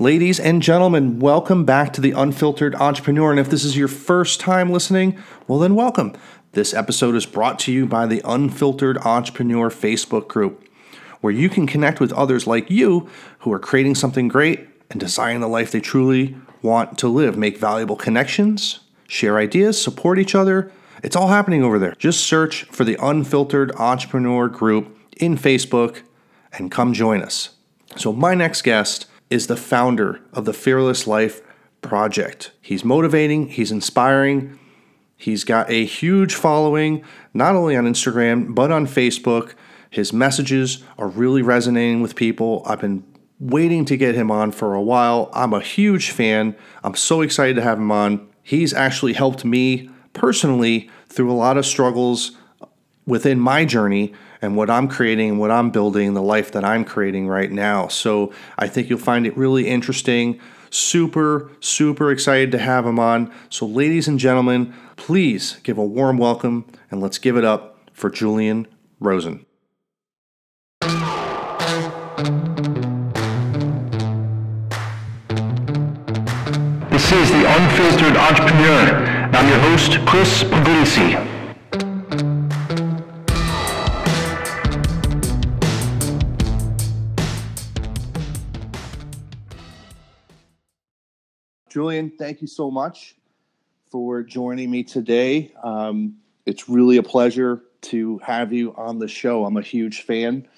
Ladies and gentlemen, welcome back to the Unfiltered Entrepreneur. And if this is your first time listening, well, then welcome. This episode is brought to you by the Unfiltered Entrepreneur Facebook group, where you can connect with others like you who are creating something great and designing the life they truly want to live, make valuable connections, share ideas, support each other. It's all happening over there. Just search for the Unfiltered Entrepreneur group in Facebook and come join us. So, my next guest is the founder of the Fearless Life Project. He's motivating, he's inspiring, he's got a huge following, not only on Instagram, but on Facebook. His messages are really resonating with people. I've been waiting to get him on for a while. I'm a huge fan. I'm so excited to have him on. He's actually helped me personally through a lot of struggles within my journey and what I'm creating, and what I'm building, the life that I'm creating right now. So I think you'll find it really interesting. Super, super excited to have him on. So, ladies and gentlemen, please give a warm welcome and let's give it up for Julian Rosen. This is the Unfiltered Entrepreneur. I'm your host, Chris Puglisi. Julian, thank you so much for joining me today. Um, it's really a pleasure to have you on the show. I'm a huge fan.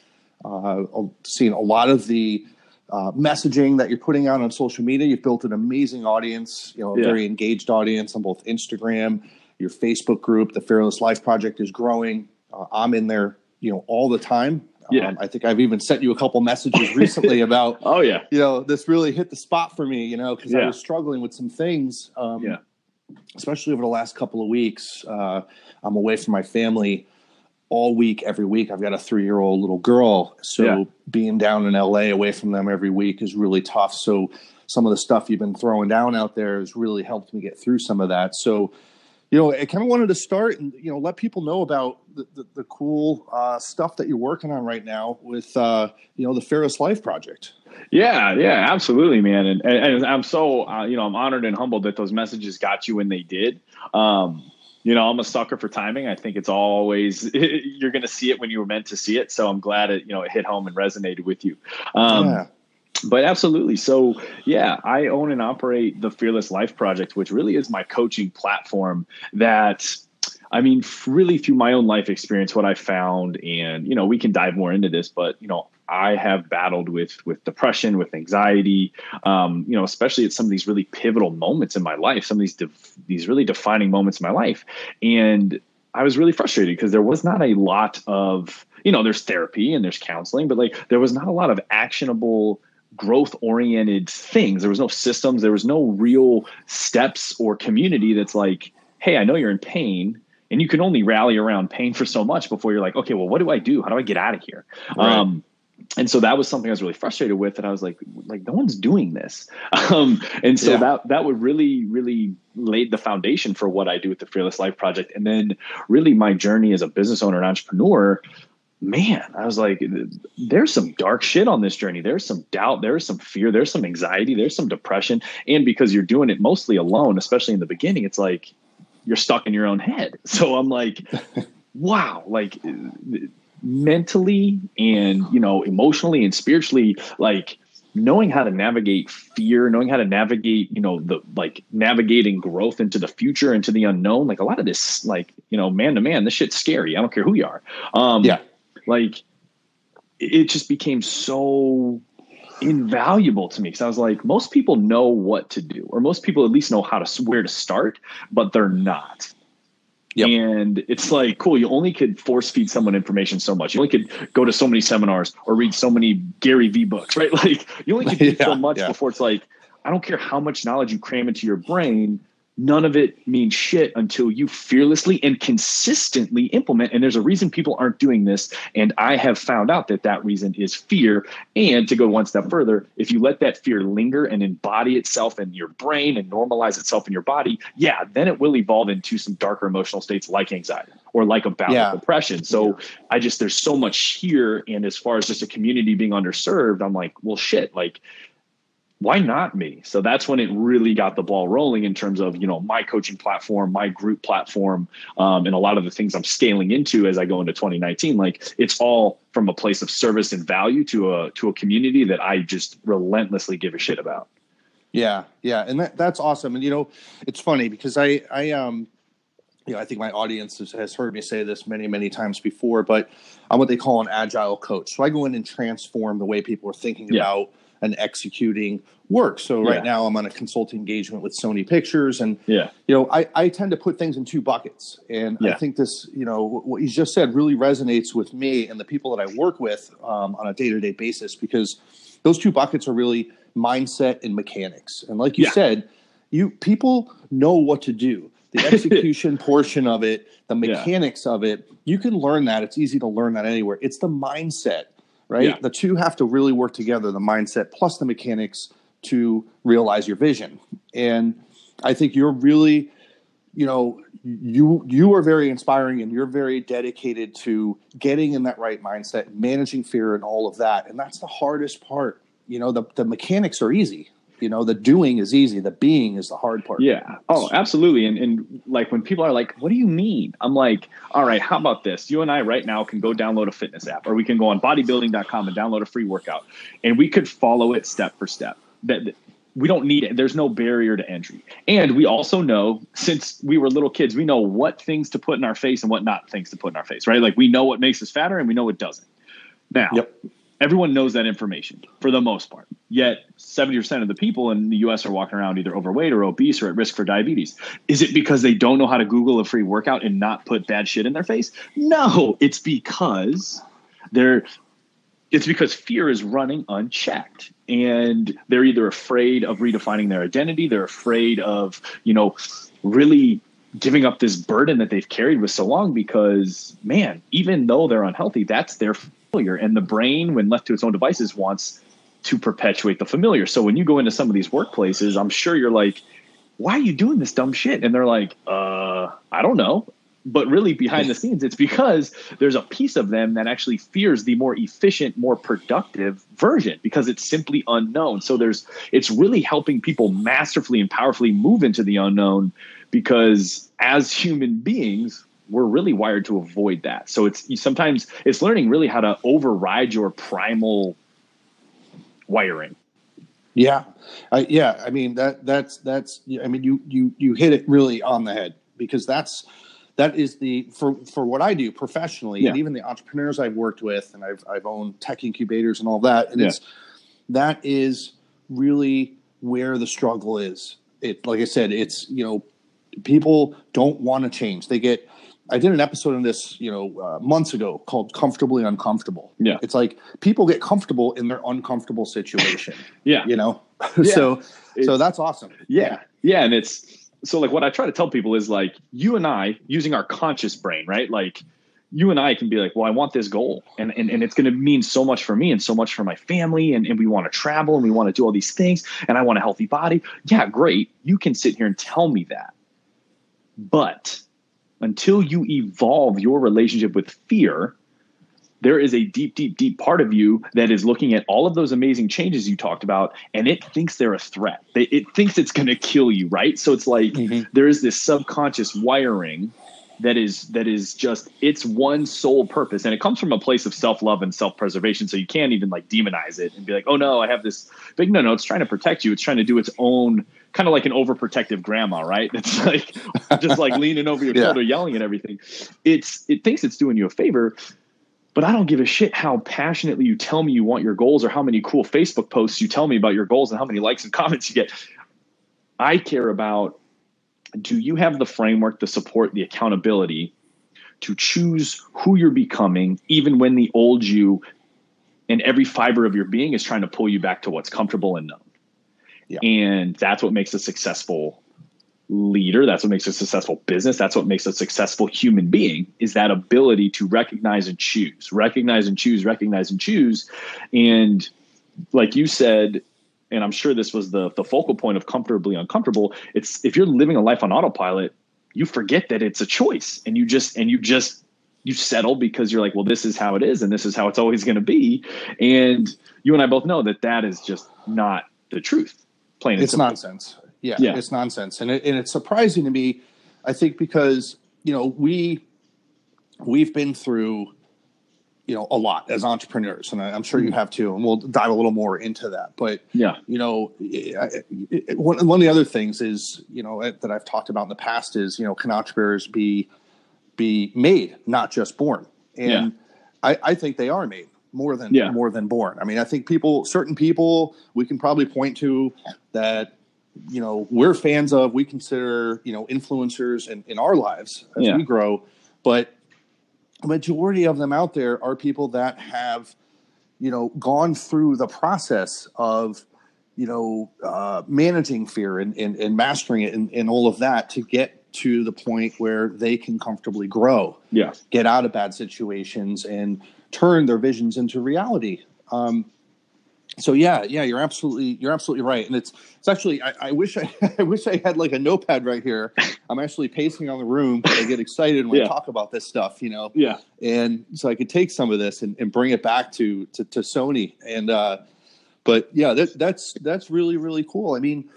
Uh, I've seen a lot of the uh, messaging that you're putting out on social media. You've built an amazing audience, you know, a Yeah. very engaged audience on both Instagram, your Facebook group. The Fearless Life Project is growing. Uh, I'm in there, you know, all the time. Yeah. Um, I think I've even sent you a couple messages recently about Oh yeah, you know, this really hit the spot for me, you know, because I was struggling with some things, um, Yeah. especially over the last couple of weeks. Uh, I'm away from my family all week, every week. I've got a three year old little girl. So Yeah. being down in LA away from them every week is really tough. So some of the stuff you've been throwing down out there has really helped me get through some of that. So, you know, I kind of wanted to start and, you know, let people know about the, the, the cool uh, stuff that you're working on right now with, uh, you know, the Fearless Life Project. yeah, yeah, absolutely, man. And, and, and I'm so uh, you know I'm honored and humbled that those messages got you when they did. Um, you know, I'm a sucker for timing. I think it's always you're going to see it when you were meant to see it. So I'm glad it you know it hit home and resonated with you. Um, yeah. But absolutely. So yeah, I own and operate the Fearless Life Project, which really is my coaching platform that I mean, really through my own life experience, what I found, and you know, we can dive more into this, but you know, I have battled with with depression, with anxiety, um, you know, especially at some of these really pivotal moments in my life, some of these these really defining moments in my life, and I was really frustrated because there was not a lot of, you know, there's therapy and there's counseling, but like there was not a lot of actionable growth oriented things. There was no systems, there was no real steps or community that's like, hey, I know you're in pain. And you can only rally around pain for so much before you're like, okay, well, what do I do? How do I get out of here? Right. Um, and so that was something I was really frustrated with, and I was like, like no one's doing this. Um, and so Yeah. that that would really, really laid the foundation for what I do with the Fearless Life Project, and then really my journey as a business owner and entrepreneur man, I was like, there's some dark shit on this journey. There's some doubt. There's some fear. There's some anxiety. There's some depression. And because you're doing it mostly alone, especially in the beginning, it's like you're stuck in your own head. So I'm like, wow, like mentally and, you know, emotionally and spiritually, like, knowing how to navigate fear knowing how to navigate you know the like navigating growth into the future into the unknown like a lot of this like you know man to man this shit's scary i don't care who you are um Yeah. Like it just became so invaluable to me because I was like, most people know what to do, or most people at least know how to where to start, but they're not. Yep. And it's like, cool, you only could force feed someone information so much. You only could go to so many seminars or read so many Gary V books, right? Like you only could do Yeah, so much yeah. before it's like, I don't care how much knowledge you cram into your brain, none of it means shit until you fearlessly and consistently implement. And there's a reason people aren't doing this. And I have found out that that reason is fear. And to go one step further, if you let that fear linger and embody itself in your brain and normalize itself in your body, yeah, then it will evolve into some darker emotional states like anxiety or like a bout Yeah. of depression. So I just, there's so much here. And as far as just a community being underserved, I'm like, well, shit, like, why not me? So that's when it really got the ball rolling in terms of you know my coaching platform, my group platform, um, and a lot of the things I'm scaling into as I go into 2019. Like it's all from a place of service and value to a to a community that I just relentlessly give a shit about. Yeah, yeah, and that, that's awesome. And you know, it's funny because I I um you know I think my audience has, has heard me say this many many times before, but I'm what they call an agile coach. So I go in and transform the way people are thinking yeah. about and executing work. So right yeah. now I'm on a consulting engagement with Sony Pictures, and yeah, you know I, I tend to put things in two buckets, and yeah. I think this you know what you just said really resonates with me and the people that I work with um, on a day to day basis because those two buckets are really mindset and mechanics. And like you yeah. said, you people know what to do. The execution portion of it, the mechanics of it, you can learn that. It's easy to learn that anywhere. It's the mindset right? Yeah. The two have to really work together the mindset plus the mechanics to realize your vision. And I think you're really, you know, you you are very inspiring and you're very dedicated to getting in that right mindset, managing fear and all of that. And that's the hardest part. You know, the the mechanics are easy you know the doing is easy the being is the hard part. Yeah. Oh absolutely. And, and like when people are like what do you mean? I'm like all right how about this? You and i right now can go download a fitness app or we can go on bodybuilding.com and download a free workout and we could follow it step for step. That we don't need it. There's no barrier to entry. And we also know since we were little kids we know what things to put in our face and what not things to put in our face right? Like we know what makes us fatter and we know what doesn't. Now yep everyone knows that information for the most part. Yet 70% of the people in the US are walking around either overweight or obese or at risk for diabetes. Is it because they don't know how to Google a free workout and not put bad shit in their face? No, it's because they're it's because fear is running unchecked and they're either afraid of redefining their identity, they're afraid of, you know, really giving up this burden that they've carried with so long because man, even though they're unhealthy, that's their familiar. And the brain, when left to its own devices, wants to perpetuate the familiar. So when you go into some of these workplaces, I'm sure you're like, why are you doing this dumb shit? And they're like, uh, I don't know. But really, behind the scenes, it's because there's a piece of them that actually fears the more efficient, more productive version because it's simply unknown. So there's, it's really helping people masterfully and powerfully move into the unknown because as human beings, we're really wired to avoid that. So it's sometimes it's learning really how to override your primal wiring. Yeah, uh, yeah. I mean that that's that's. I mean you you you hit it really on the head because that's that is the for for what I do professionally yeah. and even the entrepreneurs I've worked with and I've I've owned tech incubators and all that and yeah. it's that is really where the struggle is. It like I said, it's you know people don't want to change. They get I did an episode on this, you know, uh, months ago called "Comfortably Uncomfortable." Yeah, it's like people get comfortable in their uncomfortable situation. yeah, you know, yeah. so it's, so that's awesome. Yeah, yeah, and it's so like what I try to tell people is like you and I using our conscious brain, right? Like you and I can be like, well, I want this goal, and and, and it's going to mean so much for me and so much for my family, and, and we want to travel and we want to do all these things, and I want a healthy body. Yeah, great. You can sit here and tell me that, but until you evolve your relationship with fear, there is a deep, deep, deep part of you that is looking at all of those amazing changes you talked about, and it thinks they're a threat. It thinks it's going to kill you, right? So it's like mm-hmm. there is this subconscious wiring that is that is just its one sole purpose and it comes from a place of self-love and self-preservation so you can't even like demonize it and be like oh no i have this big no no it's trying to protect you it's trying to do its own kind of like an overprotective grandma, right? It's like just like leaning over your yeah. shoulder, yelling at everything. It's it thinks it's doing you a favor, but I don't give a shit how passionately you tell me you want your goals or how many cool Facebook posts you tell me about your goals and how many likes and comments you get. I care about do you have the framework, the support, the accountability to choose who you're becoming, even when the old you and every fiber of your being is trying to pull you back to what's comfortable and known. Yeah. And that's what makes a successful leader. That's what makes a successful business. That's what makes a successful human being is that ability to recognize and choose, recognize and choose, recognize and choose. And like you said, and I'm sure this was the the focal point of comfortably uncomfortable. It's if you're living a life on autopilot, you forget that it's a choice and you just and you just you settle because you're like, well, this is how it is and this is how it's always going to be. And you and I both know that that is just not the truth. Plain it's simple. nonsense. Yeah, Yeah. it's nonsense, and it, and it's surprising to me. I think because you know we we've been through you know a lot as entrepreneurs, and I, I'm sure you mm. have too, and we'll dive a little more into that. But Yeah. you know, I- I- one one of the other things is you know that I've talked about in the past is you know can entrepreneurs be be made, not just born, and I, I think they are made more than Yeah. more than born. I mean, I think people, certain people, we can probably point to that you know we're fans of we consider you know influencers in, in our lives as Yeah. we grow but a majority of them out there are people that have you know gone through the process of you know uh, managing fear and, and, and mastering it and, and all of that to get to the point where they can comfortably grow Yeah. get out of bad situations and turn their visions into reality. Um, so yeah, yeah, you're absolutely you're absolutely right, and it's it's actually I, I wish I I wish I had like a notepad right here. I'm actually pacing on the room. I get excited when Yeah. I talk about this stuff, you know, Yeah. and so I could take some of this and, and bring it back to to, to Sony. And uh, but yeah, that, that's that's really really cool. I mean,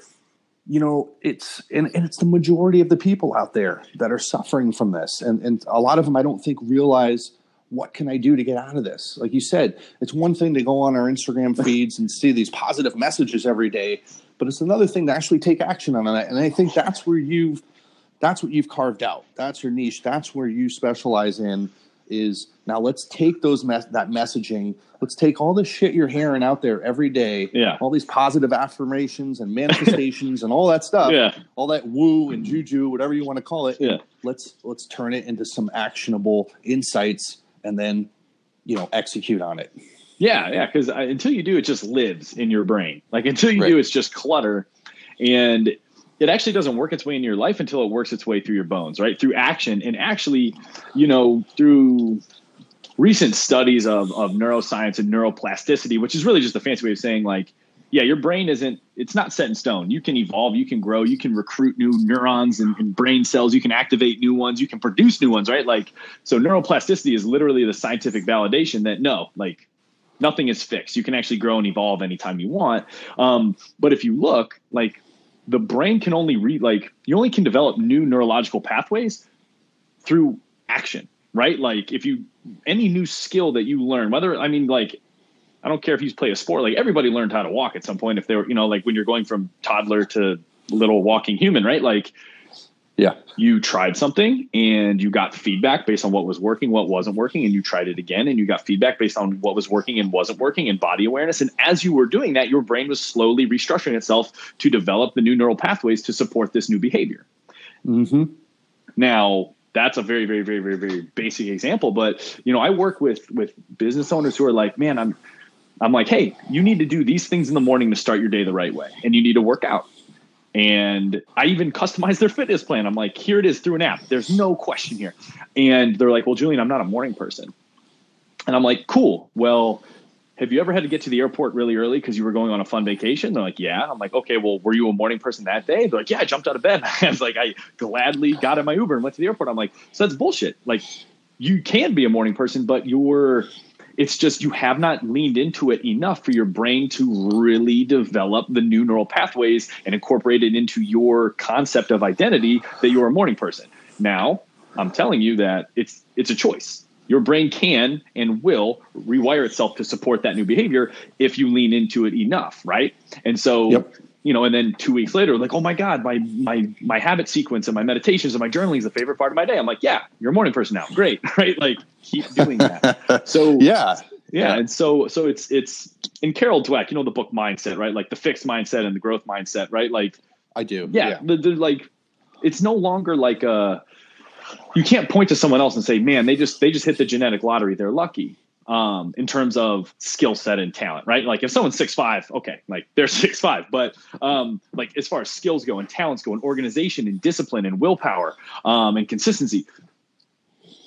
you know, it's and, and it's the majority of the people out there that are suffering from this, and and a lot of them I don't think realize what can I do to get out of this. Like you said, it's one thing to go on our Instagram feeds and see these positive messages every day, but it's another thing to actually take action on it. And I think that's where you've that's what you've carved out. That's your niche. That's where you specialize in. Is now let's take those mes- that messaging. Let's take all the shit you're hearing out there every day. Yeah. All these positive affirmations and manifestations and all that stuff. Yeah. All that woo and juju, whatever you want to call it. Yeah. Let's let's turn it into some actionable insights and then you know execute on it. Yeah, yeah, because until you do, it just lives in your brain. Like until you Right. do, it's just clutter, and it actually doesn't work its way into your life until it works its way through your bones, right? Through action, and actually, you know, through recent studies of of neuroscience and neuroplasticity, which is really just a fancy way of saying like, yeah, your brain isn't it's not set in stone. You can evolve, you can grow, you can recruit new neurons and, and brain cells, you can activate new ones, you can produce new ones, right? Like so neuroplasticity is literally the scientific validation that no, like nothing is fixed. You can actually grow and evolve anytime you want. Um, but if you look, like the brain can only read, like you only can develop new neurological pathways through action, right? Like if you any new skill that you learn, whether I mean like I don't care if you play a sport, like everybody learned how to walk at some point. If they were, you know, like when you're going from toddler to little walking human, right? Like Yeah. you tried something and you got feedback based on what was working, what wasn't working, and you tried it again and you got feedback based on what was working and wasn't working and body awareness. And as you were doing that, your brain was slowly restructuring itself to develop the new neural pathways to support this new behavior. Mm-hmm. Now, that's a very, very, very, very, very basic example. But you know, I work with with business owners who are like, man, I'm I'm like, hey, you need to do these things in the morning to start your day the right way, and you need to work out. And I even customize their fitness plan. I'm like, here it is through an app. There's no question here. And they're like, well, Julian, I'm not a morning person. And I'm like, cool. Well, have you ever had to get to the airport really early because you were going on a fun vacation? They're like, yeah. I'm like, okay, well, were you a morning person that day? They're like, yeah, I jumped out of bed. I was like, I gladly got in my Uber and went to the airport. I'm like, so that's bullshit. Like, you can be a morning person, but you're, it's just you have not leaned into it enough for your brain to really develop the new neural pathways and incorporate it into your concept of identity that you're a morning person. Now, I'm telling you that it's it's a choice. Your brain can and will rewire itself to support that new behavior if you lean into it enough, right? And so, Yep. You know, and then two weeks later, like, oh my God, my my my habit sequence and my meditations and my journaling is the favorite part of my day. I'm like, yeah, you're a morning person now. Great, right? Like, keep doing that. So Yeah. yeah, and so so it's it's in Carol Dweck, you know the book mindset, right? Like the fixed mindset and the growth mindset, right? Like I do. yeah, The, the, like it's no longer like a you can't point to someone else and say, man, they just they just hit the genetic lottery, they're lucky. Um, in terms of skill set and talent, right? Like if someone's six five, okay, like they're six five. But um, like as far as skills go and talents go and organization and discipline and willpower um, and consistency,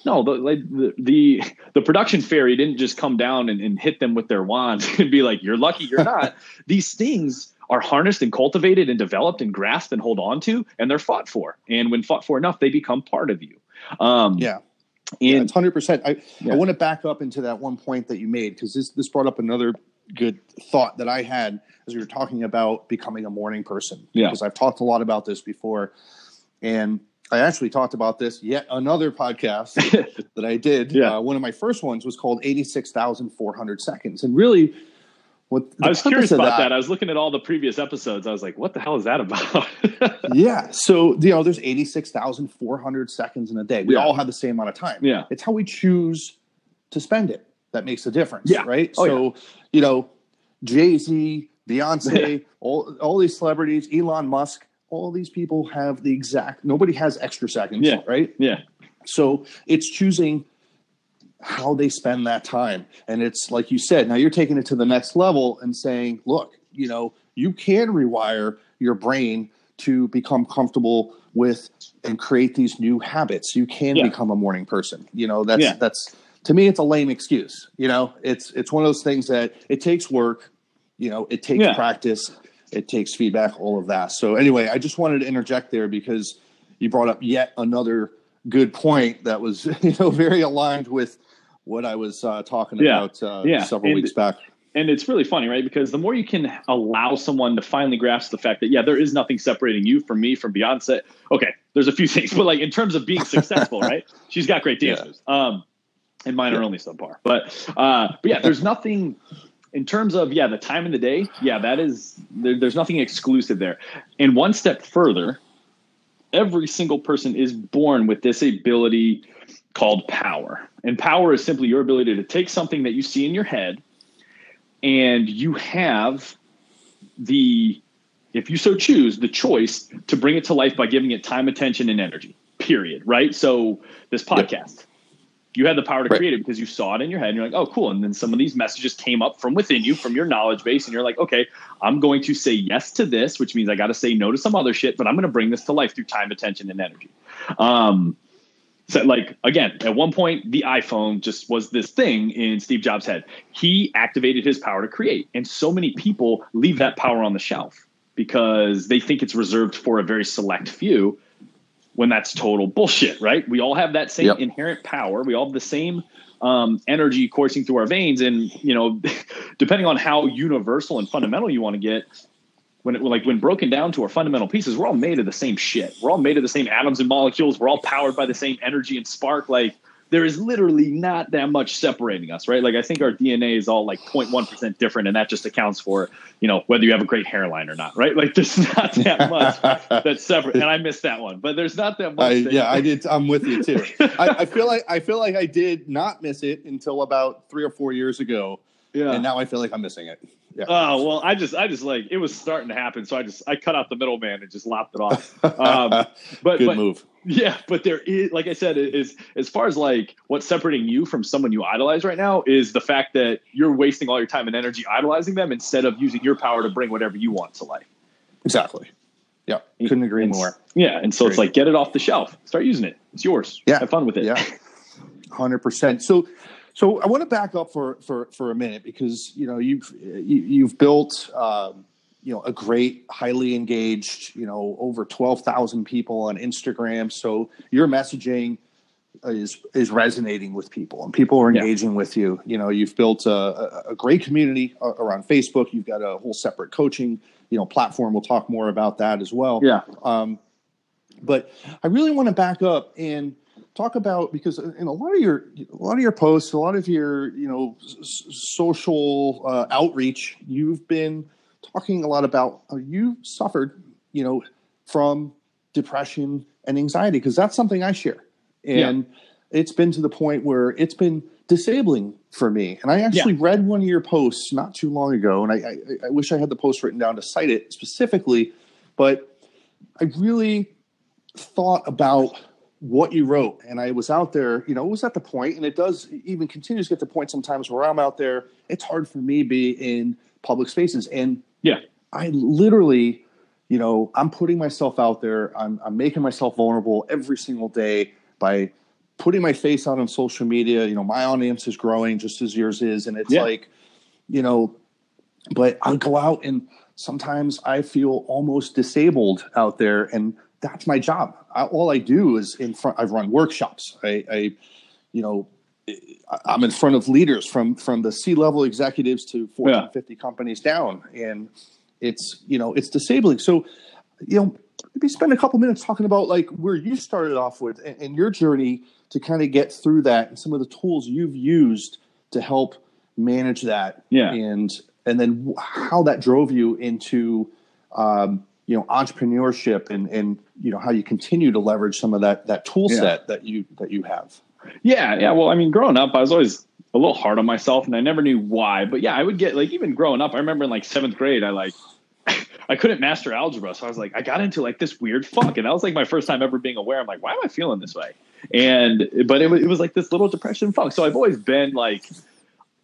no, the, like the, the the production fairy didn't just come down and, and hit them with their wand and be like, "You're lucky, you're not." These things are harnessed and cultivated and developed and grasped and hold on to, and they're fought for. And when fought for enough, they become part of you. Um, Yeah. Yeah, it's hundred percent. I, Yeah. I want to back up into that one point that you made because this this brought up another good thought that I had as we were talking about becoming a morning person. Yeah. Because I've talked a lot about this before, and I actually talked about this yet another podcast that I did. Yeah. Uh, one of my first ones was called eighty six thousand four hundred seconds, and really. What the I was curious about that. I was looking at all the previous episodes. I was like, what the hell is that about? yeah. So, you know, there's 86,400 seconds in a day. We Yeah. all have the same amount of time. Yeah. It's how we choose to spend it that makes a difference. Yeah. Right. Oh, so, you know, Jay Z, Beyonce, all, all these celebrities, Elon Musk, all these people have the exact, nobody has extra seconds. Yeah. Right. yeah. So it's choosing how they spend that time. And it's like you said, now you're taking it to the next level and saying, look, you know, you can rewire your brain to become comfortable with and create these new habits. You can Yeah. become a morning person. You know, that's Yeah. that's to me it's a lame excuse. You know, it's it's one of those things that it takes work, you know, it takes Yeah. practice, it takes feedback, all of that. So anyway, I just wanted to interject there because you brought up yet another good point that was you know very aligned with what I was uh, talking Yeah. about uh, Yeah. several And- weeks back. and it's really funny, right? Because the more you can allow someone to finally grasp the fact that yeah, there is nothing separating you from me from Beyonce. Okay, there's a few things, but like in terms of being successful, right? She's got great Yeah. dancers, um, and mine are only subpar. But uh, but yeah, there's nothing in terms of yeah, the time of the day. Yeah, that is there, there's nothing exclusive there. And one step further, every single person is born with this ability called power. And power is simply your ability to take something that you see in your head and you have the if you so choose the choice to bring it to life by giving it time attention and energy period right so this podcast you had the power to Right. create it because you saw it in your head and you're like oh cool and then some of these messages came up from within you from your knowledge base and you're like okay i'm going to say yes to this which means i got to say no to some other shit but i'm going to bring this to life through time attention and energy um so like again, at one point the iPhone just was this thing in Steve Jobs' head. He activated his power to create. And so many people leave that power on the shelf because they think it's reserved for a very select few when that's total bullshit, right? We all have that same Yep. inherent power. We all have the same um, energy coursing through our veins. And, you know, depending on how universal and fundamental you want to get, when it like when broken down to our fundamental pieces, we're all made of the same shit. We're all made of the same atoms and molecules. We're all powered by the same energy and spark. Like there is literally not that much separating us, right? Like I think our DNA is all like 0.1 percent different, and that just accounts for you know whether you have a great hairline or not, right? Like there's not that much that's separate. And I missed that one, but there's not that much. I, that- yeah, I did. I'm with you too. I, I feel like I feel like I did not miss it until about three or four years ago, yeah. and now I feel like I'm missing it. Yeah. Oh well, I just, I just like it was starting to happen, so I just, I cut out the middleman and just lopped it off. Um, but, Good but move. Yeah, but there is, like I said, it is as far as like what's separating you from someone you idolize right now is the fact that you're wasting all your time and energy idolizing them instead of using your power to bring whatever you want to life. Exactly. Yeah, couldn't agree And- more. Yeah, and so it's like get it off the shelf, start using it. It's yours. Yeah. have fun with it. Yeah, hundred percent. So, so I want to back up for for for a minute because you know you've you, you've built um, you know a great, highly engaged, you know, over twelve thousand people on Instagram. So your messaging is is resonating with people, and people are Yeah. engaging with you. You know, you've built a, a, a great community around Facebook. You've got a whole separate coaching you know platform. We'll talk more about that as well. yeah, Um, but I really want to back up and talk about because in a lot of your a lot of your posts, a lot of your you know s- social uh, outreach, you've been talking a lot about how you suffered, you know, from depression and anxiety because that's something I share, and it's been to the point where it's been disabling for me. And I actually read one of your posts not too long ago, and I, I, I wish I had the post written down to cite it specifically, but I really thought about what you wrote. And i was out there you know it was at the point and it does even continues to get to the point sometimes where i'm out there it's hard for me to be in public spaces. And yeah, i literally you know i'm putting myself out there. I'm, I'm making myself vulnerable every single day by putting my face out on social media. You know my audience is growing just as yours is. And it's Yeah. like you know but i'll go out and sometimes i feel almost disabled out there. And that's my job I, all i do is in front I've run workshops i, I you know I'm in front of leaders from from the C level executives to Fortune Yeah. 50 companies down, and it's you know it's disabling. So, you know, maybe spend a couple minutes talking about like where you started off with and, and your journey to kind of get through that, and some of the tools you've used to help manage that, Yeah. and and then how that drove you into um, you know entrepreneurship and and you know how you continue to leverage some of that that tool Yeah. set that you that you have. Yeah, yeah. Well, I mean, growing up, I was always a little hard on myself, and I never knew why. But yeah, I would get like even growing up. I remember in like seventh grade, I like I couldn't master algebra, so I was like, I got into like this weird funk, and that was like my first time ever being aware. I'm like, why am I feeling this way? And but it was, it was like this little depression funk. So I've always been like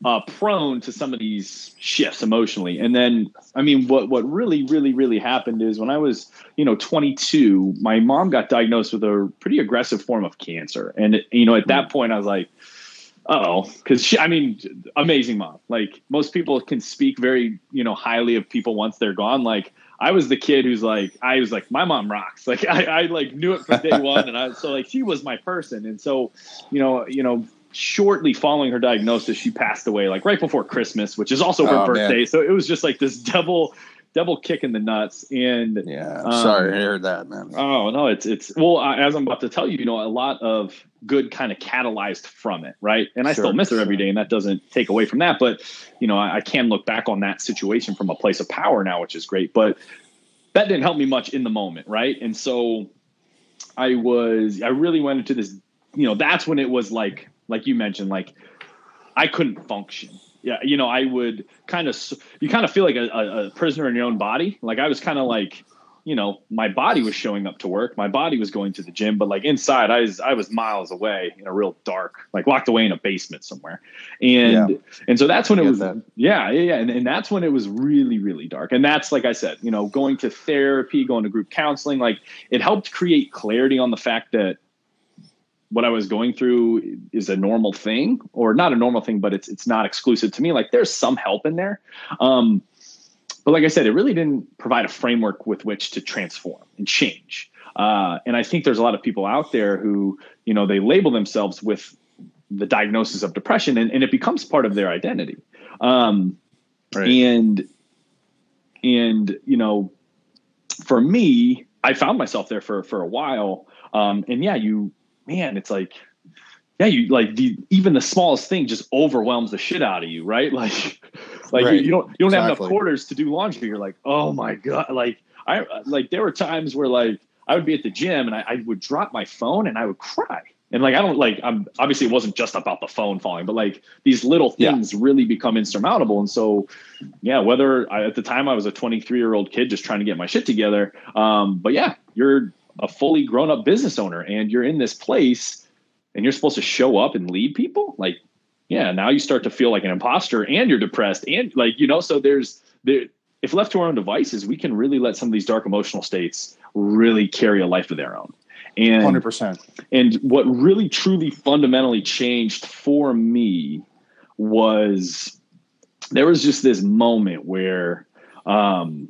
uh, prone to some of these shifts emotionally. And then, I mean, what what really, really, really happened is when I was, you know, 22, my mom got diagnosed with a pretty aggressive form of cancer. And you know, at that point, I was like, oh, because she, I mean, amazing mom. Like most people can speak very, you know, highly of people once they're gone. Like I was the kid who's like, I was like, my mom rocks. Like I, I like knew it from day one, and I so like she was my person. And so, you know, you know, shortly following her diagnosis, she passed away like right before Christmas, which is also her Oh, man. birthday. So it was just like this double, double kick in the nuts. And Yeah, Um, sorry, I heard that, man. Oh no, it's it's well as I'm about to tell you, you know, a lot of good kind of catalyzed from it, right? And I Sure, still miss her every day, and that doesn't take away from that. But you know, I, I can look back on that situation from a place of power now, which is great. But that didn't help me much in the moment, right? And so I was I really went into this, you know, that's when it was like like you mentioned, like I couldn't function. Yeah, you know, I would kind of you kind of feel like a, a, prisoner in your own body. Like I was kind of like, you know, my body was showing up to work, my body was going to the gym, but like inside, I was I was miles away in a real dark, like locked away in a basement somewhere, and Yeah. and so that's when it was, that. yeah, yeah, yeah, and, and that's when it was really really dark, and that's like I said, you know, going to therapy, going to group counseling, like it helped create clarity on the fact that what I was going through is a normal thing, or not a normal thing, but it's it's not exclusive to me. Like there's some help in there, um, but like I said, it really didn't provide a framework with which to transform and change. Uh, and I think there's a lot of people out there who, you know, they label themselves with the diagnosis of depression, and, and it becomes part of their identity. Um, Right. and and you know, for me, I found myself there for for a while. Um, and yeah, you man, it's like yeah, you like the even the smallest thing just overwhelms the shit out of you, right? Like like Right. you, you don't you don't have enough quarters to do laundry. You're like, oh my god, like I like there were times where like I would be at the gym and I, I would drop my phone and I would cry. And like I don't like I'm obviously it wasn't just about the phone falling, but like these little Yeah. things really become insurmountable. And so yeah, whether I, at the time I was a 23 year old kid just trying to get my shit together, um, but yeah, you're a fully grown up business owner and you're in this place and you're supposed to show up and lead people. Like, yeah, now you start to feel like an imposter and you're depressed and like you know, so there's there. If left to our own devices, we can really let some of these dark emotional states really carry a life of their own. And Hundred percent. and what really truly fundamentally changed for me was there was just this moment where um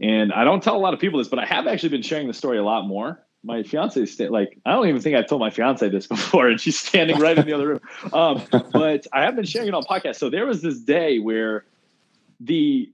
and I don't tell a lot of people this, but I have actually been sharing the story a lot more. My fiance is sta- like, I don't even think I've told my fiance this before, and she's standing right in the other room. Um, but I have been sharing it on podcasts. So there was this day where the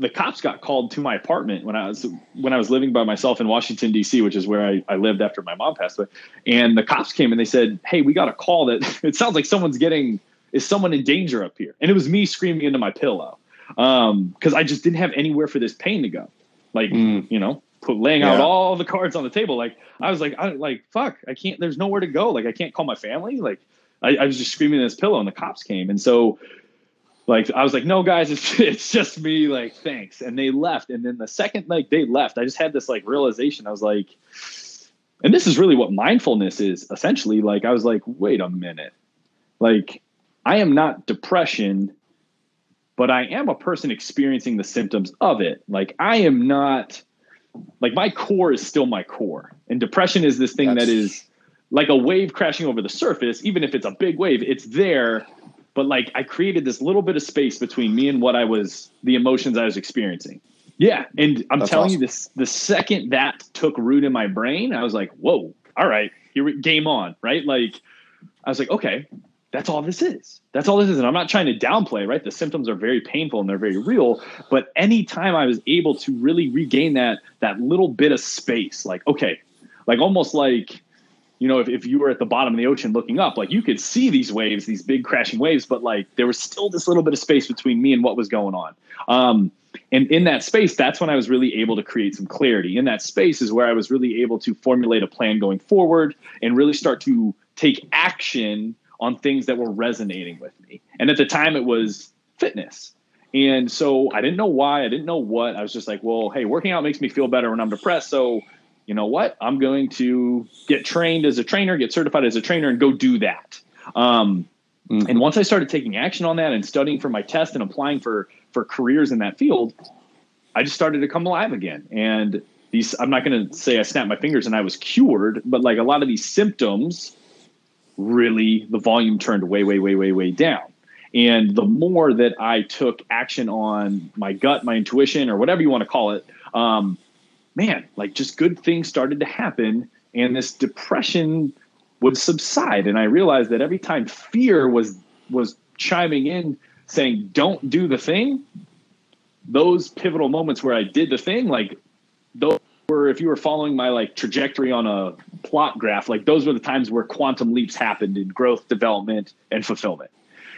the cops got called to my apartment when I was when I was living by myself in Washington D.C., which is where I, I lived after my mom passed away. And the cops came and they said, "Hey, we got a call that it sounds like someone's getting is someone in danger up here." And it was me screaming into my pillow because I just didn't have anywhere for this pain to go. Like Mm. you know, put laying out all the cards on the table. Like I was like, I like fuck, I can't. There's nowhere to go. Like I can't call my family. Like I, I was just screaming in this pillow, and the cops came. And so like I was like, no, guys, it's it's just me. Like, thanks. And they left. And then the second like they left, I just had this like realization. I was like, and this is really what mindfulness is essentially. Like, I was like, wait a minute. Like, I am not depression, but I am a person experiencing the symptoms of it. Like, I am not like my core is still my core. And depression is this thing That's- that is like a wave crashing over the surface, even if it's a big wave, it's there. But like I created this little bit of space between me and what I was, the emotions I was experiencing. Yeah. And I'm That's telling awesome. you this, the second that took root in my brain, I was like, whoa, all right, here we game on. Right. Like I was like, okay, that's all this is. That's all this is. And I'm not trying to downplay, right? The symptoms are very painful and they're very real. But anytime I was able to really regain that that little bit of space, like, okay, like almost like, you know, if, if you were at the bottom of the ocean looking up, like you could see these waves, these big crashing waves, but like there was still this little bit of space between me and what was going on. Um, and in that space, that's when I was really able to create some clarity. In that space is where I was really able to formulate a plan going forward and really start to take action on things that were resonating with me. And at the time, it was fitness. And so I didn't know why, I didn't know what. I was just like, well, hey, working out makes me feel better when I'm depressed. So, you know what? I'm going to get trained as a trainer, get certified as a trainer, and go do that. Um, mm-hmm. And once I started taking action on that and studying for my test and applying for for careers in that field, I just started to come alive again. And these, I'm not going to say I snapped my fingers and I was cured, but like a lot of these symptoms really the volume turned way, way, way, way, way down. And the more that I took action on my gut, my intuition, or whatever you want to call it, um, man, like just good things started to happen, and this depression would subside. And I realized that every time fear was was chiming in, saying "Don't do the thing," those pivotal moments where I did the thing, like those were if you were following my like trajectory on a plot graph like those were the times where quantum leaps happened in growth development and fulfillment.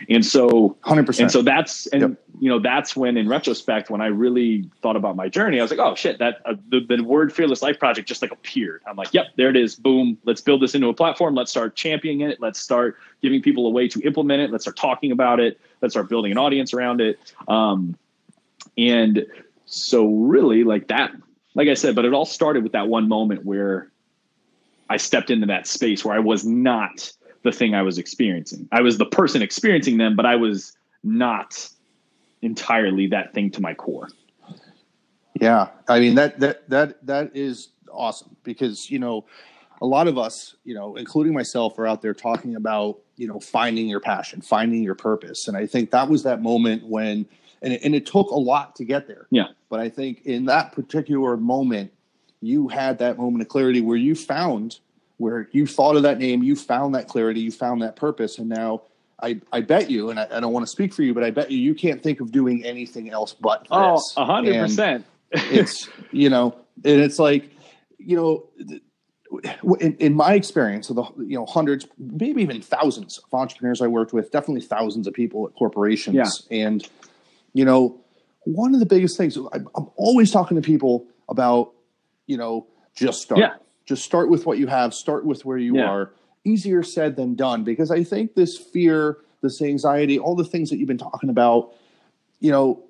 And so 100% and so that's and yep. you know that's when in retrospect when i really thought about my journey i was like oh shit that uh, the, the word fearless life project just like appeared. I'm like yep there it is. Boom. Let's build this into a platform. Let's start championing it. Let's start giving people a way to implement it. Let's start talking about it. Let's start building an audience around it. Um, and so really like that like I said, but it all started with that one moment where I stepped into that space where I was not the thing I was experiencing. I was the person experiencing them, but I was not entirely that thing to my core. Yeah. I mean that that that that is awesome because, you know, a lot of us, you know, including myself are out there talking about, you know, finding your passion, finding your purpose. And I think that was that moment when and it, and it took a lot to get there. Yeah. But I think in that particular moment, you had that moment of clarity where you found where you thought of that name, you found that clarity, you found that purpose, and now I, I bet you, and I, I don't want to speak for you, but I bet you you can't think of doing anything else but this. Oh, hundred percent. It's you know, and it's like you know, in, in, my experience of the you know hundreds, maybe even thousands of entrepreneurs I worked with, definitely thousands of people at corporations, yeah. and you know, one of the biggest things I'm always talking to people about, you know, just start. Yeah. Just start with what you have, start with where you yeah. are. Easier said than done because I think this fear, this anxiety, all the things that you've been talking about, you know,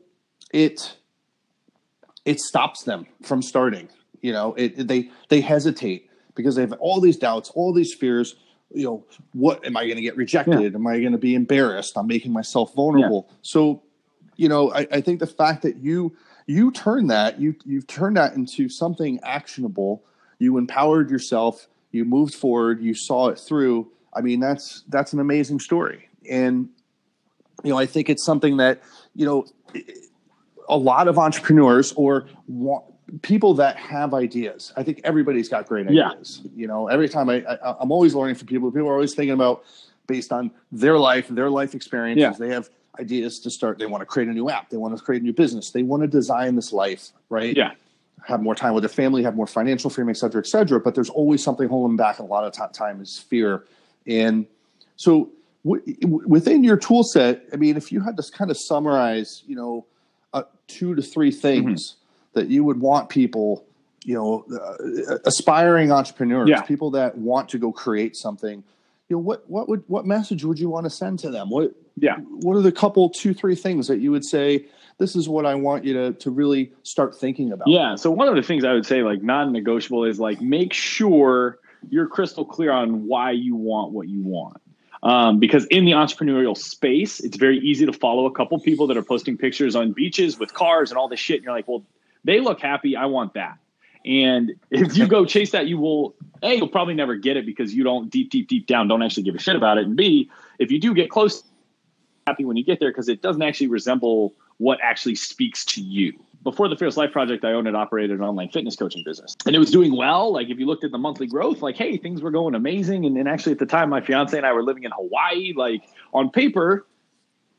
it it stops them from starting. You know, it they they hesitate because they have all these doubts, all these fears. You know, what am I going to get rejected? Yeah. Am I going to be embarrassed? I'm making myself vulnerable. Yeah. So you know, I, I think the fact that you you turn that you you've turned that into something actionable. You empowered yourself. You moved forward. You saw it through. I mean, that's that's an amazing story, and you know, I think it's something that you know a lot of entrepreneurs or want, people that have ideas. I think everybody's got great ideas. Yeah. You know, every time I, I I'm always learning from people. People are always thinking about based on their life, their life experiences. Yeah. They have ideas to start. They want to create a new app. They want to create a new business. They want to design this life, right? Yeah. Have more time with their family, have more financial freedom, et cetera, et cetera. But there's always something holding them back. And a lot of time is fear. And so w- within your tool set, I mean, if you had to kind of summarize, you know, uh, two to three things mm-hmm. that you would want people, you know, uh, aspiring entrepreneurs, yeah. people that want to go create something, you know, what, what would, what message would you want to send to them? What, yeah. What are the couple, two, three things that you would say? This is what I want you to to really start thinking about. Yeah. So one of the things I would say, like non-negotiable, is like make sure you're crystal clear on why you want what you want. Um, because in the entrepreneurial space, it's very easy to follow a couple people that are posting pictures on beaches with cars and all this shit. And you're like, well, they look happy. I want that. And if you go chase that, you will a you'll probably never get it because you don't deep, deep, deep down don't actually give a shit about it. And b if you do get close happy when you get there because it doesn't actually resemble what actually speaks to you. before the Fearless Life Project, I owned and operated an online fitness coaching business. And it was doing well. Like if you looked at the monthly growth, like, hey, things were going amazing. And, and actually at the time, my fiance and I were living in Hawaii. Like on paper,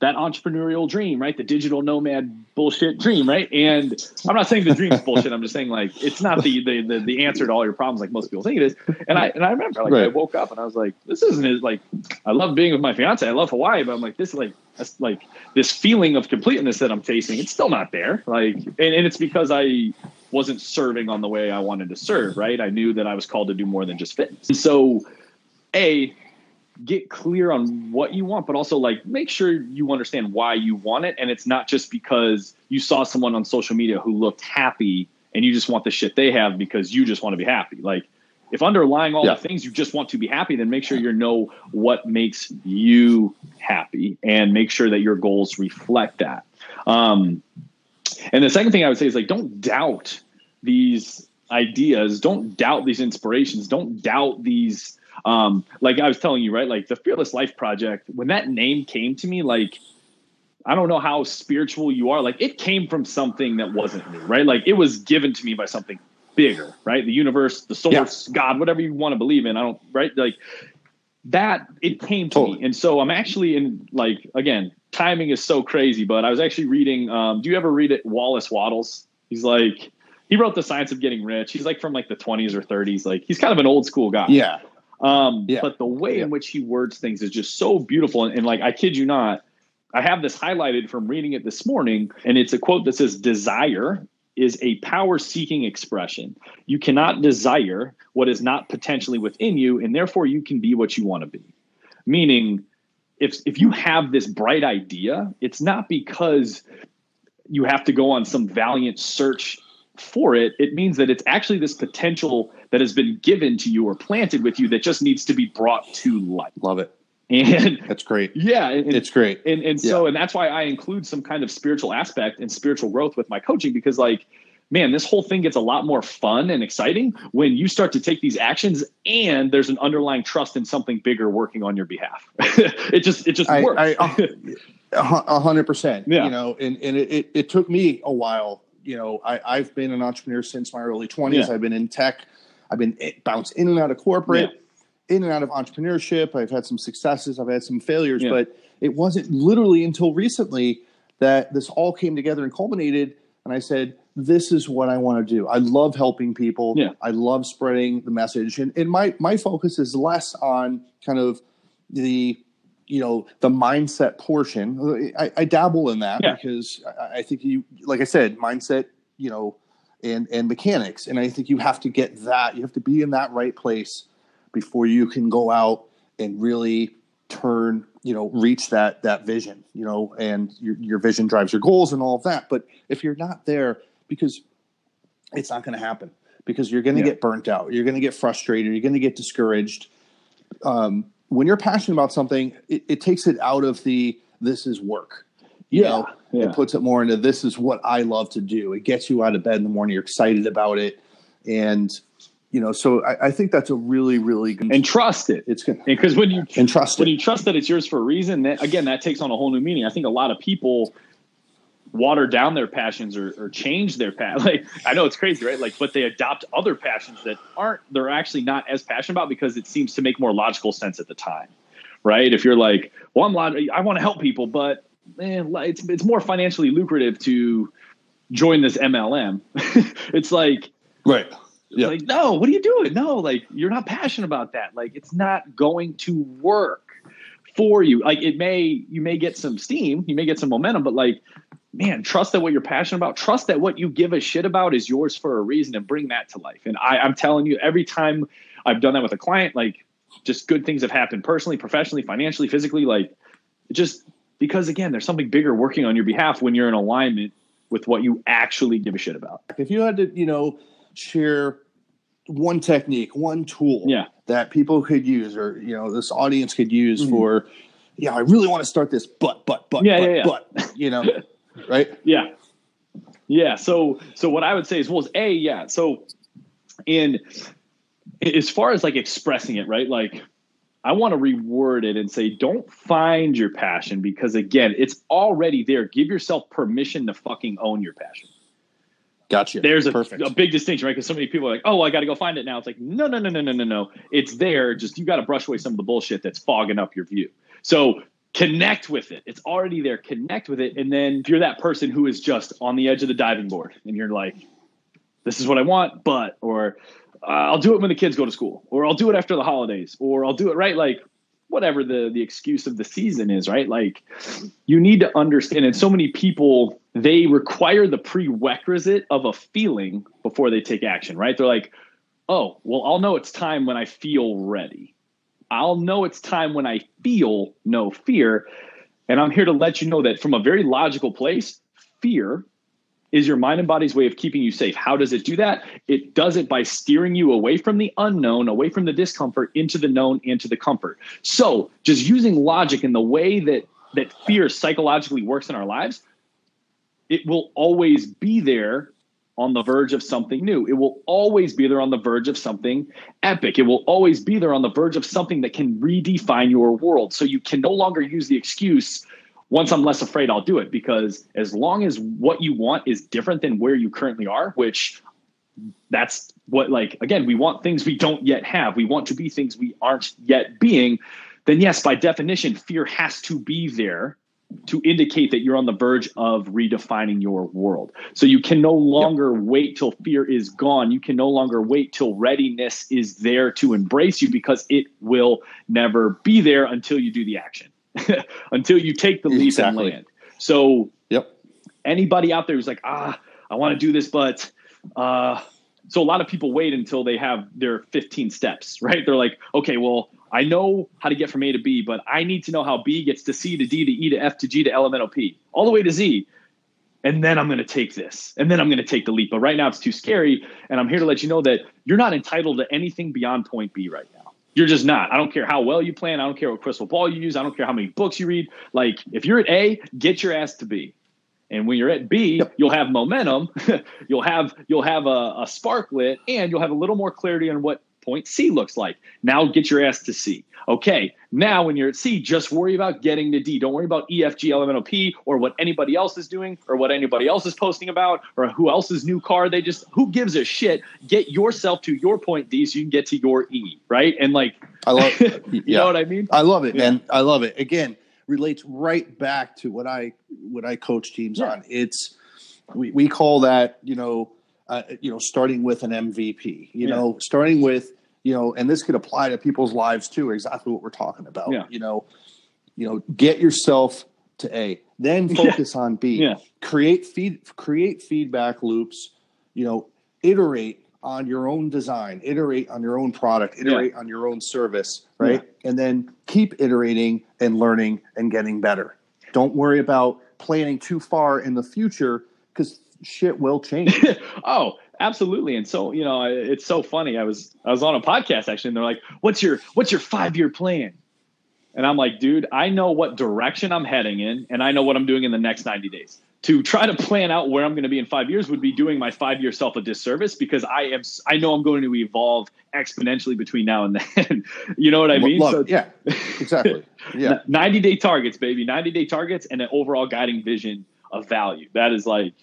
that entrepreneurial dream, right? The digital nomad bullshit dream, right? And I'm not saying the dream's bullshit. I'm just saying like it's not the, the the the, answer to all your problems like most people think it is. And I and I remember like right. I woke up and I was like, this isn't as like I love being with my fiance. I love Hawaii, but I'm like this is like that's like this feeling of completeness that I'm facing. It's still not there. Like and, and it's because I wasn't serving on the way I wanted to serve, right? I knew that I was called to do more than just fitness. And so a get clear on what you want, but also like make sure you understand why you want it. And it's not just because you saw someone on social media who looked happy and you just want the shit they have because you just want to be happy. Like if underlying all yeah. the things you just want to be happy, then make sure you know what makes you happy and make sure that your goals reflect that. Um, and the second thing I would say is like, don't doubt these ideas. Don't doubt these inspirations. Don't doubt these um, like I was telling you, right? Like the Fearless Life Project, when that name came to me, like I don't know how spiritual you are. Like it came from something that wasn't me, right? Like it was given to me by something bigger, right? The universe, the source, yeah. God, whatever you want to believe in. I don't, right? Like that, it came to totally. me. And so I'm actually in, like, again, timing is so crazy, but I was actually reading, um, do you ever read it? Wallace Wattles. He's like, he wrote The Science of Getting Rich. He's like from like the 20s or 30s. Like he's kind of an old school guy. Yeah. Um, yeah. But the way yeah. in which he words things is just so beautiful. And, and like, I kid you not, I have this highlighted from reading it this morning, and it's a quote that says, Desire is a power seeking expression. You cannot desire what is not potentially within you, and therefore you can be what you want to be. Meaning, if, if you have this bright idea, it's not because you have to go on some valiant search for it, it means that it's actually this potential that has been given to you or planted with you that just needs to be brought to light. Love it. And that's great. Yeah. And, it's great. And, and so, yeah. and that's why I include some kind of spiritual aspect and spiritual growth with my coaching because, like, man, this whole thing gets a lot more fun and exciting when you start to take these actions and there's an underlying trust in something bigger working on your behalf. it just, it just I, works. I, a hundred percent. Yeah. You know, and, and it, it, it took me a while you know, I, have been an entrepreneur since my early 20s. Yeah. I've been in tech. I've been eh, bounced in and out of corporate, yeah. in and out of entrepreneurship. I've had some successes. I've had some failures, yeah. but it wasn't literally until recently that this all came together and culminated. And I said, this is what I want to do. I love helping people. Yeah. I love spreading the message. And, and my, my focus is less on kind of the you know the mindset portion i, I dabble in that yeah. because I, I, think you like i said mindset you know and and mechanics and i think you have to get that you have to be in that right place before you can go out and really turn you know reach that that vision you know and your, your vision drives your goals and all of that but if you're not there because it's not going to happen because you're going to yeah. get burnt out you're going to get frustrated you're going to get discouraged um, when you're passionate about something, it, it, takes it out of the this is work. You yeah, know, yeah. it puts it more into this is what I love to do. It gets you out of bed in the morning. You're excited about it, and you know. So I, I think that's a really, really good and trust it. It's good because when you and trust when it. you trust that it's yours for a reason, that again that takes on a whole new meaning. I think a lot of people water down their passions or, or change their path. Like I know it's crazy, right? Like, but they adopt other passions that aren't they're actually not as passionate about because it seems to make more logical sense at the time, right? If you're like, well, I'm I want to help people, but man, it's it's more financially lucrative to join this MLM. it's like right. Yeah. Like, no, what are you doing? No, like you're not passionate about that. Like it's not going to work for you. Like it may you may get some steam, you may get some momentum, but like man, trust that what you're passionate about, trust that what you give a shit about is yours for a reason and bring that to life. And I, I'm telling you, every time I've done that with a client, like just good things have happened personally, professionally, financially, physically, like just because again, there's something bigger working on your behalf when you're in alignment with what you actually give a shit about. If you had to, you know, share one technique, one tool yeah. that people could use or, you know, this audience could use mm-hmm. for, yeah, I really want to start this, but, but, but, yeah, but, yeah, yeah. but, you know, right? Yeah. Yeah. So so what I would say is well, is a yeah. So in as far as like expressing it, right? Like I want to reword it and say, don't find your passion because again, it's already there. Give yourself permission to fucking own your passion. Gotcha. There's a, a big distinction, right? Because so many people are like, "Oh, I got to go find it now." It's like, no, no, no, no, no, no, no. It's there. Just you got to brush away some of the bullshit that's fogging up your view. So connect with it. It's already there. Connect with it, and then if you're that person who is just on the edge of the diving board, and you're like, "This is what I want," but or uh, I'll do it when the kids go to school, or I'll do it after the holidays, or I'll do it right, like whatever the the excuse of the season is, right? Like you need to understand. And so many people they require the prerequisite of a feeling before they take action, right? They're like, oh, well, I'll know it's time when I feel ready. I'll know it's time when I feel no fear. And I'm here to let you know that from a very logical place, fear is your mind and body's way of keeping you safe. How does it do that? It does it by steering you away from the unknown, away from the discomfort, into the known, into the comfort. So, just using logic in the way that that fear psychologically works in our lives, it will always be there on the verge of something new. It will always be there on the verge of something epic. It will always be there on the verge of something that can redefine your world. So you can no longer use the excuse once I'm less afraid, I'll do it because as long as what you want is different than where you currently are, which that's what, like, again, we want things we don't yet have. We want to be things we aren't yet being. Then, yes, by definition, fear has to be there to indicate that you're on the verge of redefining your world. So you can no longer yep. wait till fear is gone. You can no longer wait till readiness is there to embrace you because it will never be there until you do the action. until you take the leap exactly. and land. So, yep. Anybody out there who's like, ah, I want to do this, but uh, so a lot of people wait until they have their 15 steps, right? They're like, okay, well, I know how to get from A to B, but I need to know how B gets to C to D to E to F to G to L M N O P, all the way to Z. And then I'm going to take this, and then I'm going to take the leap. But right now it's too scary, and I'm here to let you know that you're not entitled to anything beyond point B right now. You're just not. I don't care how well you plan. I don't care what crystal ball you use. I don't care how many books you read. Like if you're at A, get your ass to B. And when you're at B, yep. you'll have momentum. you'll have you'll have a, a spark lit, and you'll have a little more clarity on what point C looks like. Now get your ass to C. Okay, now when you're at C, just worry about getting to D. Don't worry about E, F, G, L, M, N, O, P or what anybody else is doing or what anybody else is posting about or who else's new car. They just, who gives a shit? Get yourself to your point D so you can get to your E, right? And like, I love, you yeah. know what I mean? I love it, yeah. man. I love it. Again, relates right back to what I, what I coach teams yeah. on. It's, we, we call that, you know, uh, you know, starting with an MVP, you know, starting with, you know, and this could apply to people's lives too. Exactly what we're talking about. Yeah. You know, you know, get yourself to A, then focus yeah. on B. Yeah. Create feed, create feedback loops. You know, iterate on your own design, iterate on your own product, iterate yeah. on your own service, right? Yeah. And then keep iterating and learning and getting better. Don't worry about planning too far in the future because shit will change. oh, absolutely. And so, you know, it's so funny. I was I was on a podcast actually, and they're like, "What's your what's your five year plan?" And I'm like, "Dude, I know what direction I'm heading in, and I know what I'm doing in the next 90 days." To try to plan out where I'm going to be in five years would be doing my five year self a disservice because I am I know I'm going to evolve exponentially between now and then. you know what I mean? Love, so, yeah, exactly. Yeah, 90 day targets, baby. 90 day targets and an overall guiding vision of value. That is like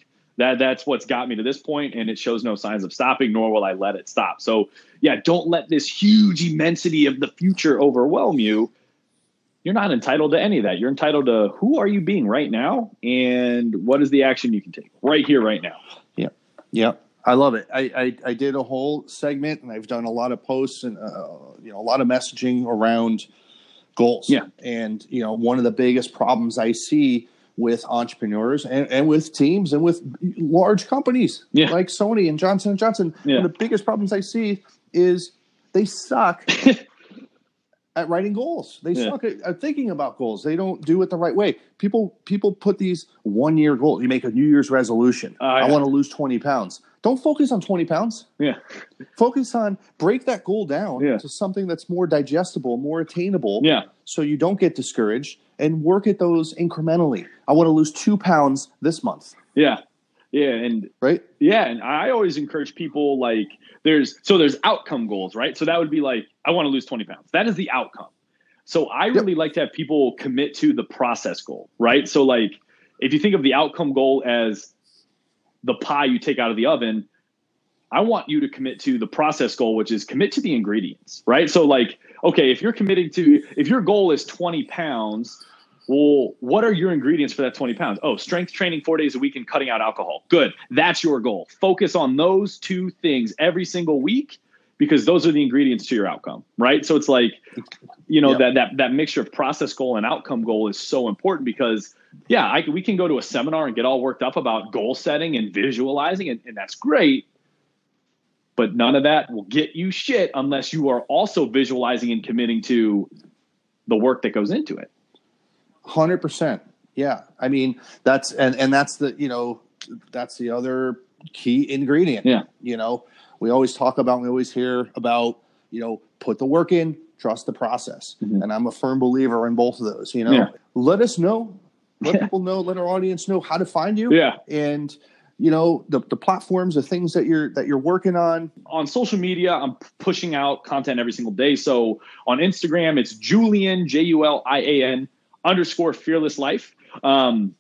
that that's what's got me to this point and it shows no signs of stopping nor will i let it stop. So yeah don't let this huge immensity of the future overwhelm you. You're not entitled to any of that. You're entitled to who are you being right now and what is the action you can take right here right now. Yeah yeah i love it. I i, I did a whole segment and i've done a lot of posts and uh, you know a lot of messaging around goals. Yeah. And you know one of the biggest problems i see with entrepreneurs and, and with teams and with large companies yeah. like Sony and Johnson and Johnson. Yeah. One of the biggest problems I see is they suck at writing goals. They yeah. suck at, at, thinking about goals. They don't do it the right way. People people put these one year goals. You make a New Year's resolution. Uh, I want to lose twenty pounds. Don't focus on twenty pounds. Yeah. Focus on break that goal down yeah. to something that's more digestible, more attainable. Yeah. So you don't get discouraged and work at those incrementally. I want to lose two pounds this month. Yeah. Yeah. And right. Yeah. And I always encourage people like there's so there's outcome goals, right? So that would be like, I want to lose 20 pounds. That is the outcome. So I really yep. like to have people commit to the process goal, right? So like if you think of the outcome goal as the pie you take out of the oven. I want you to commit to the process goal, which is commit to the ingredients, right? So, like, okay, if you're committing to, if your goal is 20 pounds, well, what are your ingredients for that 20 pounds? Oh, strength training four days a week and cutting out alcohol. Good. That's your goal. Focus on those two things every single week because those are the ingredients to your outcome, right? So it's like, you know, yep. that that that mixture of process goal and outcome goal is so important because yeah, I, we can go to a seminar and get all worked up about goal setting and visualizing, and, and that's great. But none of that will get you shit unless you are also visualizing and committing to the work that goes into it. Hundred percent. Yeah. I mean, that's and and that's the you know that's the other key ingredient. Yeah. You know, we always talk about, we always hear about, you know, put the work in, trust the process. Mm-hmm. And I'm a firm believer in both of those. You know, yeah. let us know, let yeah. people know, let our audience know how to find you. Yeah. And you know the, the platforms the things that you're that you're working on on social media i'm pushing out content every single day so on instagram it's julian j-u-l-i-a-n underscore fearless life um,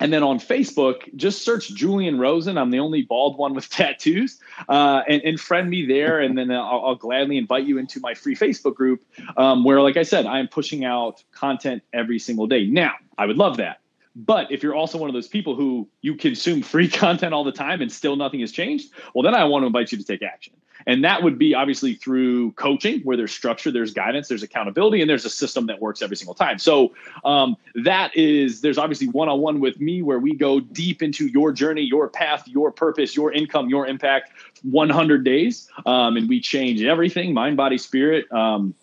and then on Facebook, just search Julian Rosen. I'm the only bald one with tattoos, uh, and, and, friend me there. And then I'll, I'll, gladly invite you into my free Facebook group, um, where, like I said, I am pushing out content every single day. Now, I would love that. But if you're also one of those people who you consume free content all the time and still nothing has changed, well, then I want to invite you to take action. And that would be obviously through coaching, where there's structure, there's guidance, there's accountability, and there's a system that works every single time. So um, that is, there's obviously one on one with me where we go deep into your journey, your path, your purpose, your income, your impact, 100 days. Um, and we change everything mind, body, spirit. Um,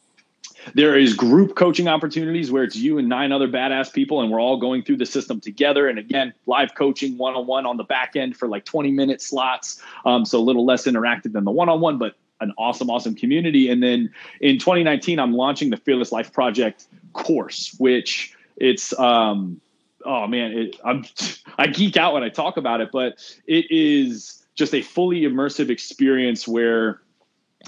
there is group coaching opportunities where it's you and nine other badass people, and we're all going through the system together. And again, live coaching one on one on the back end for like 20 minute slots. Um, so a little less interactive than the one on one, but an awesome, awesome community. And then in 2019, I'm launching the Fearless Life Project course, which it's, um, oh man, it, I'm, I geek out when I talk about it, but it is just a fully immersive experience where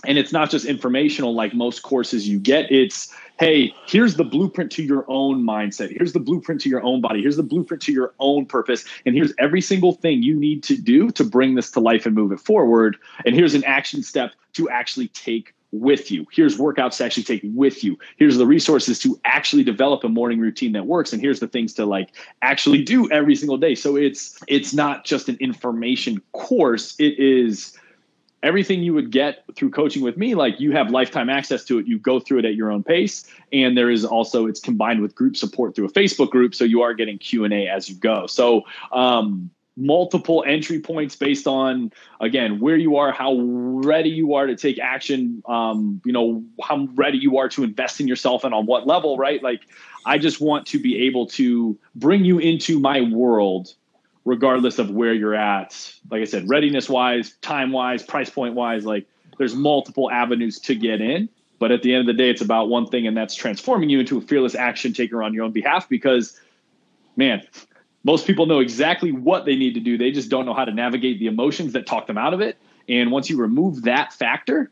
and it's not just informational like most courses you get it's hey here's the blueprint to your own mindset here's the blueprint to your own body here's the blueprint to your own purpose and here's every single thing you need to do to bring this to life and move it forward and here's an action step to actually take with you. Here's workouts to actually take with you. Here's the resources to actually develop a morning routine that works and here's the things to like actually do every single day. So it's it's not just an information course. It is everything you would get through coaching with me like you have lifetime access to it. You go through it at your own pace. And there is also it's combined with group support through a facebook group. So you are getting q&a as you go. So um, multiple entry points based on again where you are how ready you are to take action um, you know how ready you are to invest in yourself and on what level right? Like i just want to be able to bring you into my world regardless of where you're at. Like I said, readiness wise, time wise, price point wise, like there's multiple avenues to get in. But at the end of the day, it's about one thing, and that's transforming you into a fearless action taker on your own behalf. Because, man, most people know exactly what they need to do. They just don't know how to navigate the emotions that talk them out of it. And once you remove that factor,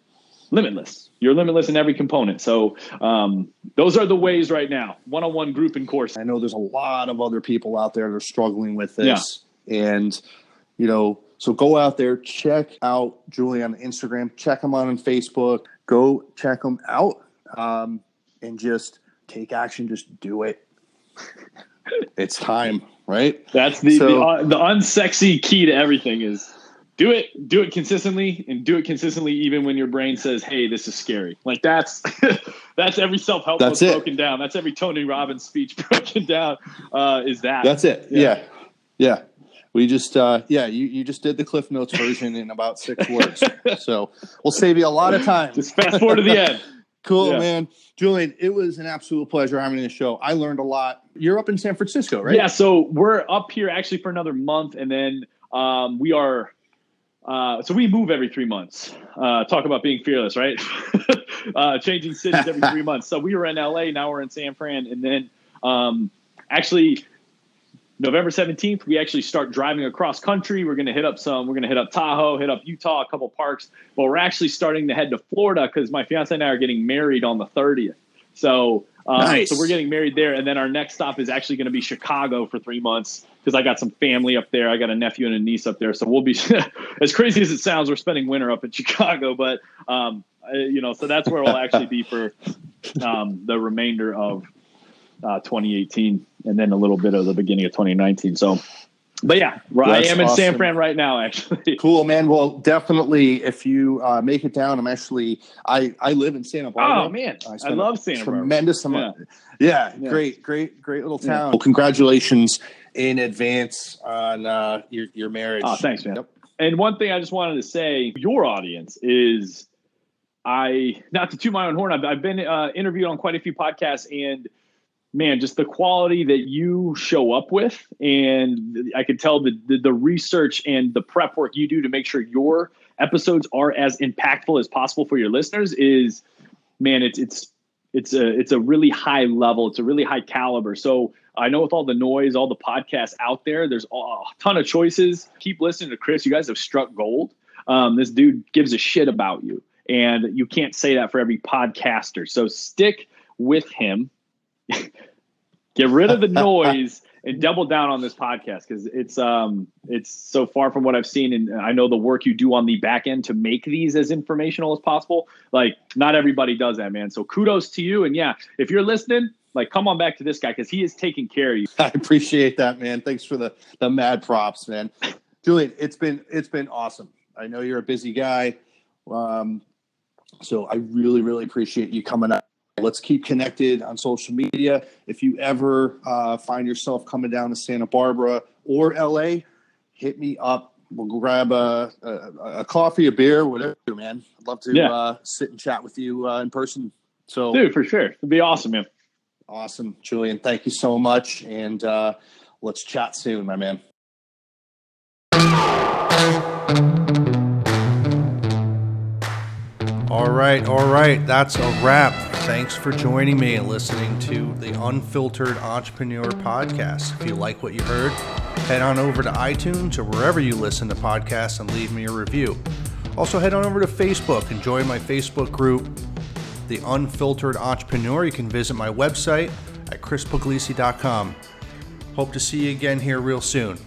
limitless. You're limitless in every component. So um, those are the ways right now. One-on-one group and course. I know there's a lot of other people out there that are struggling with this, yeah. and you know, so go out there, check out Julie on Instagram, check him out on Facebook. Go check him out, um, and just take action. Just do it. it's time, right? That's the so, the, uh, the unsexy key to everything is do it do it consistently and do it consistently even when your brain says hey this is scary. Like that's that's every self-help that's book broken down. That's every tony robbins speech broken down uh, is that. That's it. Yeah. Yeah, yeah. we just uh, yeah you, you just did the cliff notes version in about six words. So we'll save you a lot of time. Just fast forward to the end. Cool yeah. man. Julian it was an absolute pleasure having the show. I learned a lot. You're up in san francisco right? Yeah so we're up here actually for another month and then um, we are uh, so we move every three months. Uh, talk about being fearless, right? uh, changing cities every three months. So we were in LA, now we're in San Fran, and then um, actually November seventeenth, we actually start driving across country. We're going to hit up some. We're going to hit up Tahoe, hit up Utah, a couple parks. But we're actually starting to head to Florida because my fiance and I are getting married on the thirtieth. So, uh, nice. so we're getting married there, and then our next stop is actually going to be Chicago for three months because I got some family up there. I got a nephew and a niece up there, so we'll be as crazy as it sounds. We're spending winter up in Chicago, but um, you know, so that's where we'll actually be for um, the remainder of uh, 2018, and then a little bit of the beginning of 2019. So but yeah, I am in awesome. San Fran right now, actually. Cool, man. Well, definitely, if you uh, make it down, I'm actually I I live in Santa Barbara. Oh man, I, I love Santa Barbara. Tremendous amount. Yeah. Yeah, yeah. great, great, great little town. Yeah. Well, congratulations in advance on uh, your your marriage. Oh, thanks, man. Yep. And one thing I just wanted to say, your audience is, I not to toot my own horn. I've, I've been uh, interviewed on quite a few podcasts and man, just the quality that you show up with, and I could tell the, the, the research and the prep work you do to make sure your episodes are as impactful as possible for your listeners is, man, it's it's it's a it's a really high level, it's a really high caliber. So I know with all the noise, all the podcasts out there, there's a ton of choices. Keep listening to Chris. You guys have struck gold. Um, this dude gives a shit about you, and you can't say that for every podcaster. So stick with him get rid of the noise and double down on this podcast because it's um it's so far from what I've seen and I know the work you do on the back end to make these as informational as possible. Like not everybody does that, man. So kudos to you. And yeah, if you're listening, like come on back to this guy because he is taking care of you. I appreciate that, man. Thanks for the the mad props, man. Julian, it's been it's been awesome. I know you're a busy guy. Um, so I really, really appreciate you coming up Let's keep connected on social media. If you ever uh, find yourself coming down to Santa Barbara or LA, hit me up. We'll grab a, a, a coffee, a beer, whatever, man. I'd love to yeah. uh, sit and chat with you uh, in person. So, dude, for sure, it'd be awesome, man. Awesome, Julian. Thank you so much, and uh, let's chat soon, my man. All right, all right. That's a wrap. Thanks for joining me and listening to the Unfiltered Entrepreneur Podcast. If you like what you heard, head on over to iTunes or wherever you listen to podcasts and leave me a review. Also, head on over to Facebook and join my Facebook group, The Unfiltered Entrepreneur. You can visit my website at chrispuglisi.com. Hope to see you again here real soon.